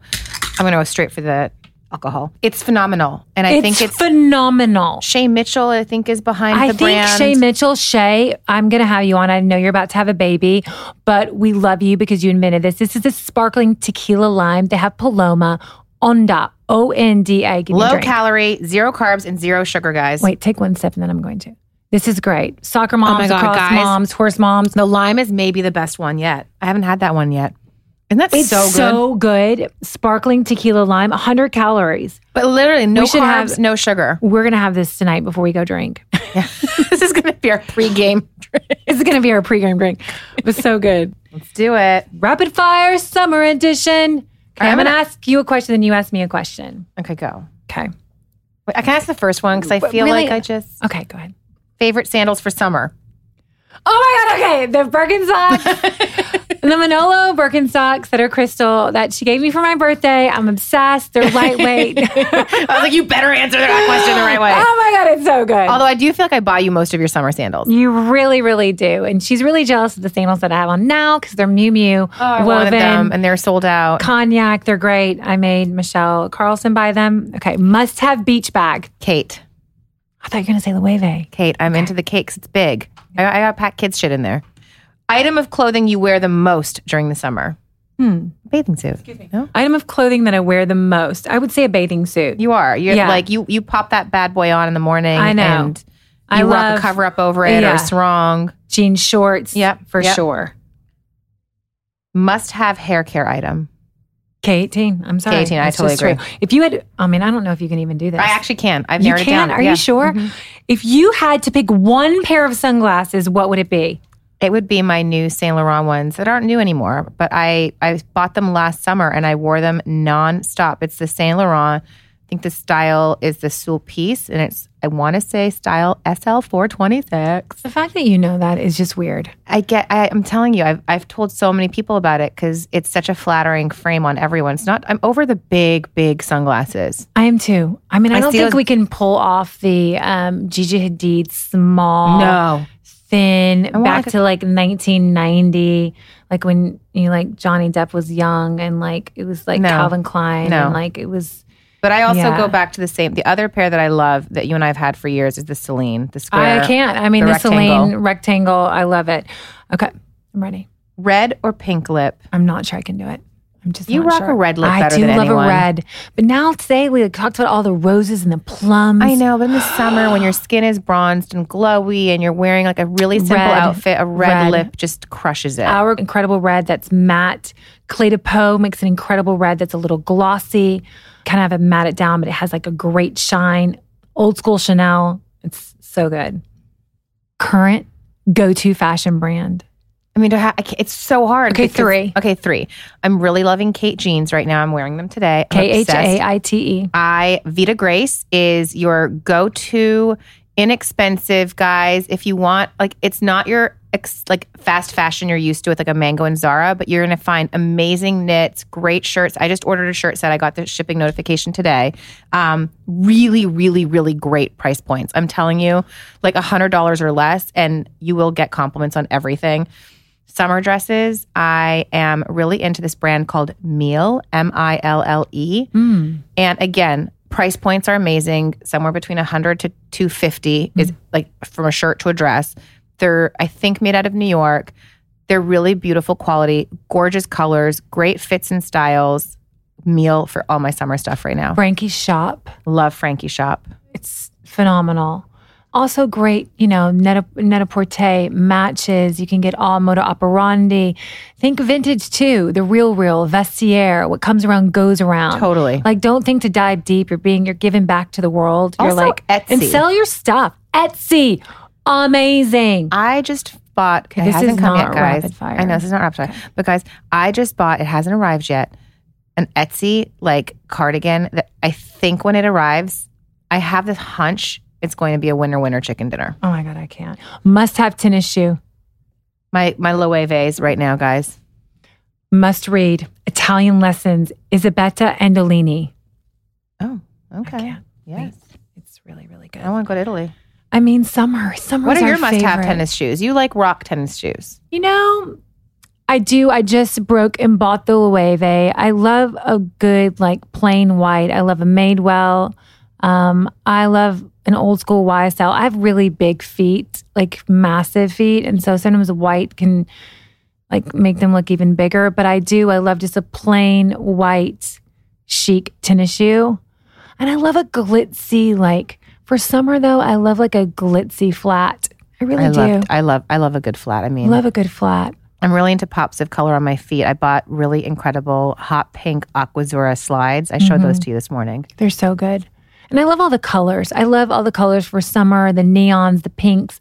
I'm gonna go straight for the alcohol. It's phenomenal. And I it's think it's phenomenal. Shay Mitchell, I think, is behind I the think brand. Shay Mitchell, Shay, I'm going to have you on. I know you're about to have a baby, but we love you because you invented this. This is a sparkling tequila lime. They have Paloma, Onda, O N D A. Give me a Low calorie, zero carbs, and zero sugar, guys. Wait, take one sip and then I'm going to. This is great. Soccer oh moms, Oh God, lacrosse guys. moms, horse moms. The lime is maybe the best one yet. I haven't had that one yet. And that's It's so good. so good. Sparkling tequila lime, 100 calories. but literally, no We should carbs, have- no sugar. We're going to have this tonight before we go drink. Yeah. this is going to be our pre-game. it's going to be our pregame drink. It was so good. Let's do it. Rapid fire summer edition. Okay, I'm I'm going to ask you a question, then you ask me a question. Okay, go. Okay. Wait, I can ask the first one because I feel really- like I just Okay, go ahead. Favorite sandals for summer. Oh my God, okay. The Birkenstocks, the Manolo Birkenstocks that are crystal that she gave me for my birthday. I'm obsessed. They're lightweight. I was like, you better answer that question the right way. Oh my God, it's so good. Although I do feel like I buy you most of your summer sandals. you really, really do. And she's really jealous of the sandals that I have on now because they're Miu Miu Oh, I wanted them, and they're sold out. cognac. They're great. I made Michelle Carlson buy them. Okay, must have beach bag. Kate, I thought you were going to say Loewe. Kate, I'm into the cakes. It's big. I, I got pack kids shit in there. Item of clothing you wear the most during the summer. Hmm. Bathing suit. Excuse me. No, Item of clothing that I wear the most. I would say a bathing suit. you are. You're Yeah. like you. You pop that bad boy on in the morning. I know. And you I rock love a cover up over it or Yeah. a sarong. jean shorts. Yep, for yep. sure. Must have hair care item. K18. I'm sorry. K18, I totally agree. true. If you had, I mean, I don't know if you can even do this. I actually can. I've you narrowed can. it down. Are Yeah. you sure? Mm-hmm. If you had to pick one pair of sunglasses, what would it be? It would be my new Saint Laurent ones that aren't new anymore, but I I bought them last summer and I wore them nonstop. It's the Saint Laurent think the style is the Sul piece, and it's I want to say style SL four twenty six. The fact that you know that is just weird. I get. I, I'm telling you, I've I've told so many people about it because it's such a flattering frame on everyone. It's not. I'm over the big, big sunglasses. I am too. I mean, I, I don't think those- we can pull off the um, Gigi Hadid small, No, thin, back to like 1990, like when you know, like Johnny Depp was young and like it was like No. Calvin Klein No. and like it was. But I also Yeah. go back to the same. The other pair that I love that you and I have had for years is the Celine, the square. I can't. I mean, the the, Celine rectangle. I love it. Okay, I'm ready. red or pink lip. I'm not sure I can do it. I'm just You rock sure. a red lip I better do love anyone. a red, but now today we talked about all the roses and the plums. I know, but in the summer when your skin is bronzed and glowy and you're wearing like a really simple Red. outfit, a red, Red. lip just crushes it. Our incredible red that's matte. Clé de Peau makes an incredible red that's a little glossy. Kind of have it matte it down, but it has like a great shine. Old school Chanel. It's so good. Current go to fashion brand. I mean, ha- it's so hard. Okay, because- three. Okay, three. I'm really loving Khaite jeans right now. I'm wearing them today. K H. A I T E. I Vita Grace is your go-to inexpensive guys. If you want, like, it's not your ex- like fast fashion you're used to with like a Mango and Zara, but you're gonna find amazing knits, great shirts. I just ordered a shirt set. I got the shipping notification today. Um, really, really, really great price points. I'm telling you, like a hundred dollars or less, and you will get compliments on everything. Summer dresses. I am really into this brand called Mille, M I L L E. And again, price points are amazing. Somewhere between 100 to 250 is like from a shirt to a dress. They're, I think, made out of New York. They're really beautiful quality, gorgeous colors, great fits and styles. Mille for all my summer stuff right now. Frankie's shop. Love Frankie Shop. It's phenomenal. Also great, you know, net a net matches. You can get all moda operandi. Think vintage too. The real, real vestiaire. What comes around goes around. Totally. Like, don't think to dive deep. You're being, you're giving back to the world. You're Also like, Etsy. and sell your stuff. Etsy, amazing. I just bought. Okay, it this hasn't is come not yet, guys. rapid fire. I know this is not rapid fire, but guys, I just bought. It hasn't arrived yet. An Etsy like cardigan that I think when it arrives, I have this hunch it's going to be a winner winner chicken dinner. Oh my god, I can't. Must have tennis shoe. My my Loewe's right now, guys. Must read Italian lessons. Isabetta Andolini. Oh, okay. Yes, It's really, really good. I want to go to Italy. I mean, summer. Summer. What are your must-have tennis shoes? You like rock tennis shoes? You know, I do. I just broke and bought the Loewe. I love a good like plain white. I love a Madewell. Um, I love an old school YSL. I have really big feet, like massive feet, and so sometimes white can like make them look even bigger. But I do. I love just a plain white chic tennis shoe, and I love a glitzy like. For summer though, I love like a glitzy flat. I really I do. love I love I love a good flat. I mean, love a good flat. I'm really into pops of color on my feet. I bought really incredible hot pink Aquazzura slides. I showed Mm-hmm. those to you this morning. They're so good. And I love all the colors. I love all the colors for summer, the neons, the pinks.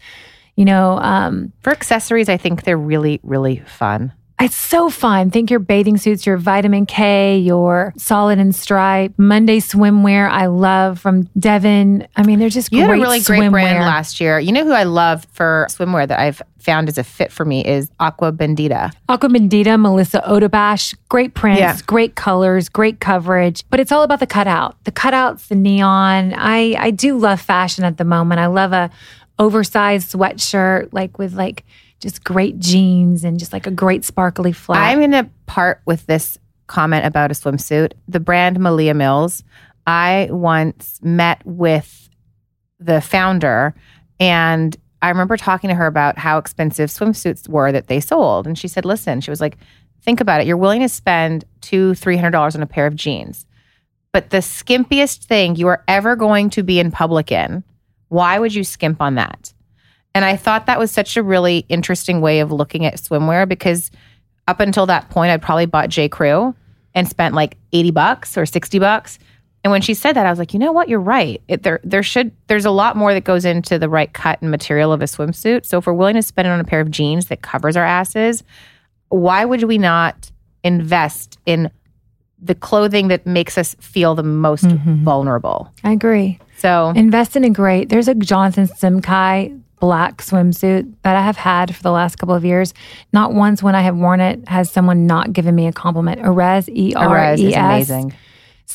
You know, um, For accessories, I think they're really, really fun. It's so fun. Think your bathing suits, your vitamin K, your solid and stripe, Monday swimwear. I love from Devon. I mean, they're just You great had a really great brand last year. You know who I love for swimwear that I've found as a fit for me is Agua Bendita. Agua Bendita, Melissa Odabash, great prints, Yeah. great colors, great coverage. But it's all about the cutout. The cutouts, the neon. I I do love fashion at the moment. I love a oversized sweatshirt, like with like just great jeans and just like a great sparkly flat. I'm going to part with this comment about a swimsuit. The brand Malia Mills. I once met with the founder and I remember talking to her about how expensive swimsuits were that they sold. And she said, listen, she was like, think about it. You're willing to spend two, three hundred dollars on a pair of jeans. But the skimpiest thing you are ever going to be in public in, why would you skimp on that? And I thought that was such a really interesting way of looking at swimwear because up until that point, I'd probably bought J. Crew and spent like 80 bucks or 60 bucks. And when she said that, I was like, you know what? You're right. It, there, there should, there's a lot more that goes into the right cut and material of a swimsuit. So if we're willing to spend it on a pair of jeans that covers our asses, why would we not invest in the clothing that makes us feel the most mm-hmm. vulnerable. I agree. So Invest in a great. There's a Jonathan Simkhai black swimsuit that I have had for the last couple of years. Not once when I have worn it has someone not given me a compliment. Eres, E R E is amazing.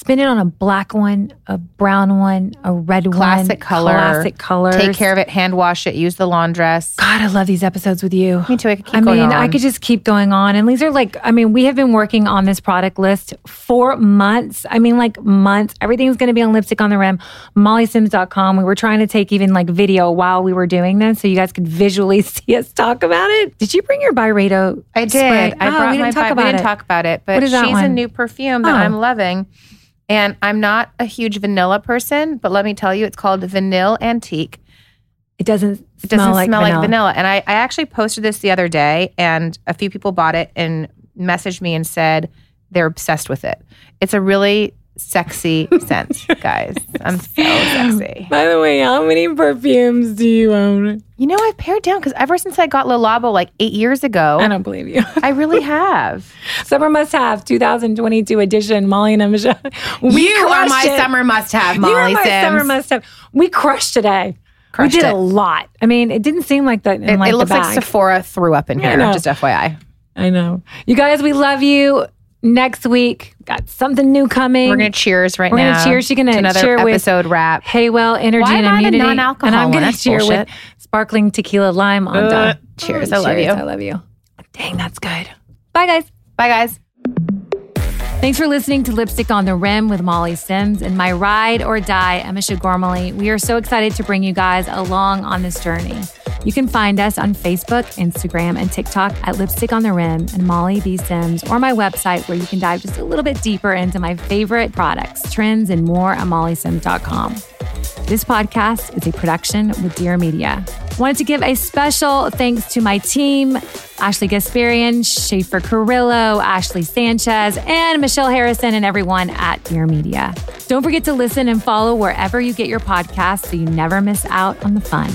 Spin it on a black one, a brown one, a red one. Classic color. Classic colors. Take care of it, hand wash it, use the laundress. God, I love these episodes with you. Me too. I could keep I going mean, on. I could just keep going on. And these are like, I mean, we have been working on this product list for months. I mean, like months. Everything's going to be on Lipstick on the Rim, mollysims.com. We were trying to take even like video while we were doing this so you guys could visually see us talk about it. Did you bring your Byredo? I did. spray? I Oh, brought we my didn't talk Bi- about we didn't it. talk about it, but she's that a new perfume that Oh. I'm loving. And I'm not a huge vanilla person, but let me tell you, it's called Vanilla Antique. It doesn't It doesn't smell like smell vanilla. like vanilla. And I, I actually posted this the other day, and a few people bought it and messaged me and said they're obsessed with it. It's a really sexy scent, guys. I'm so sexy. By the way, how many perfumes do you own? You know, I've pared down because ever since I got Le Labo like eight years ago, I don't believe you. I really have. Summer Must Have 2022 edition, Molly and Emese. We you are my it. summer must-have, You are my Sims. summer must have. We crushed today. Eh? Crushed we did it. a lot. I mean, it didn't seem like that. In It, like it looks like. Sephora threw up in here. Just FYI. I know. You guys, we love you. Next week, got something new coming. We're gonna cheers right now. We're gonna cheers. You're gonna to another cheer with episode wrap. Haywell Energy Why and am I the Immunity, non-alcohol and I'm gonna That's cheer bullshit. with sparkling tequila lime on Uh, cheers. I love you. I love you. Dang, that's good. Bye, guys. Bye, guys. Thanks for listening to Lipstick on the Rim with Molly Sims and my ride or die, Emese Gormley. We are so excited to bring you guys along on this journey. You can find us on Facebook, Instagram, and TikTok at Lipstick on the Rim and Molly B. Sims, or my website where you can dive just a little bit deeper into my favorite products, trends, and more at mollysims.com. This podcast is a production with Dear Media. Wanted to give a special thanks to my team Ashley Gasparian, Schaefer Carrillo, Ashley Sanchez, and Michelle Harrison, and everyone at Dear Media. Don't forget to listen and follow wherever you get your podcasts so you never miss out on the fun.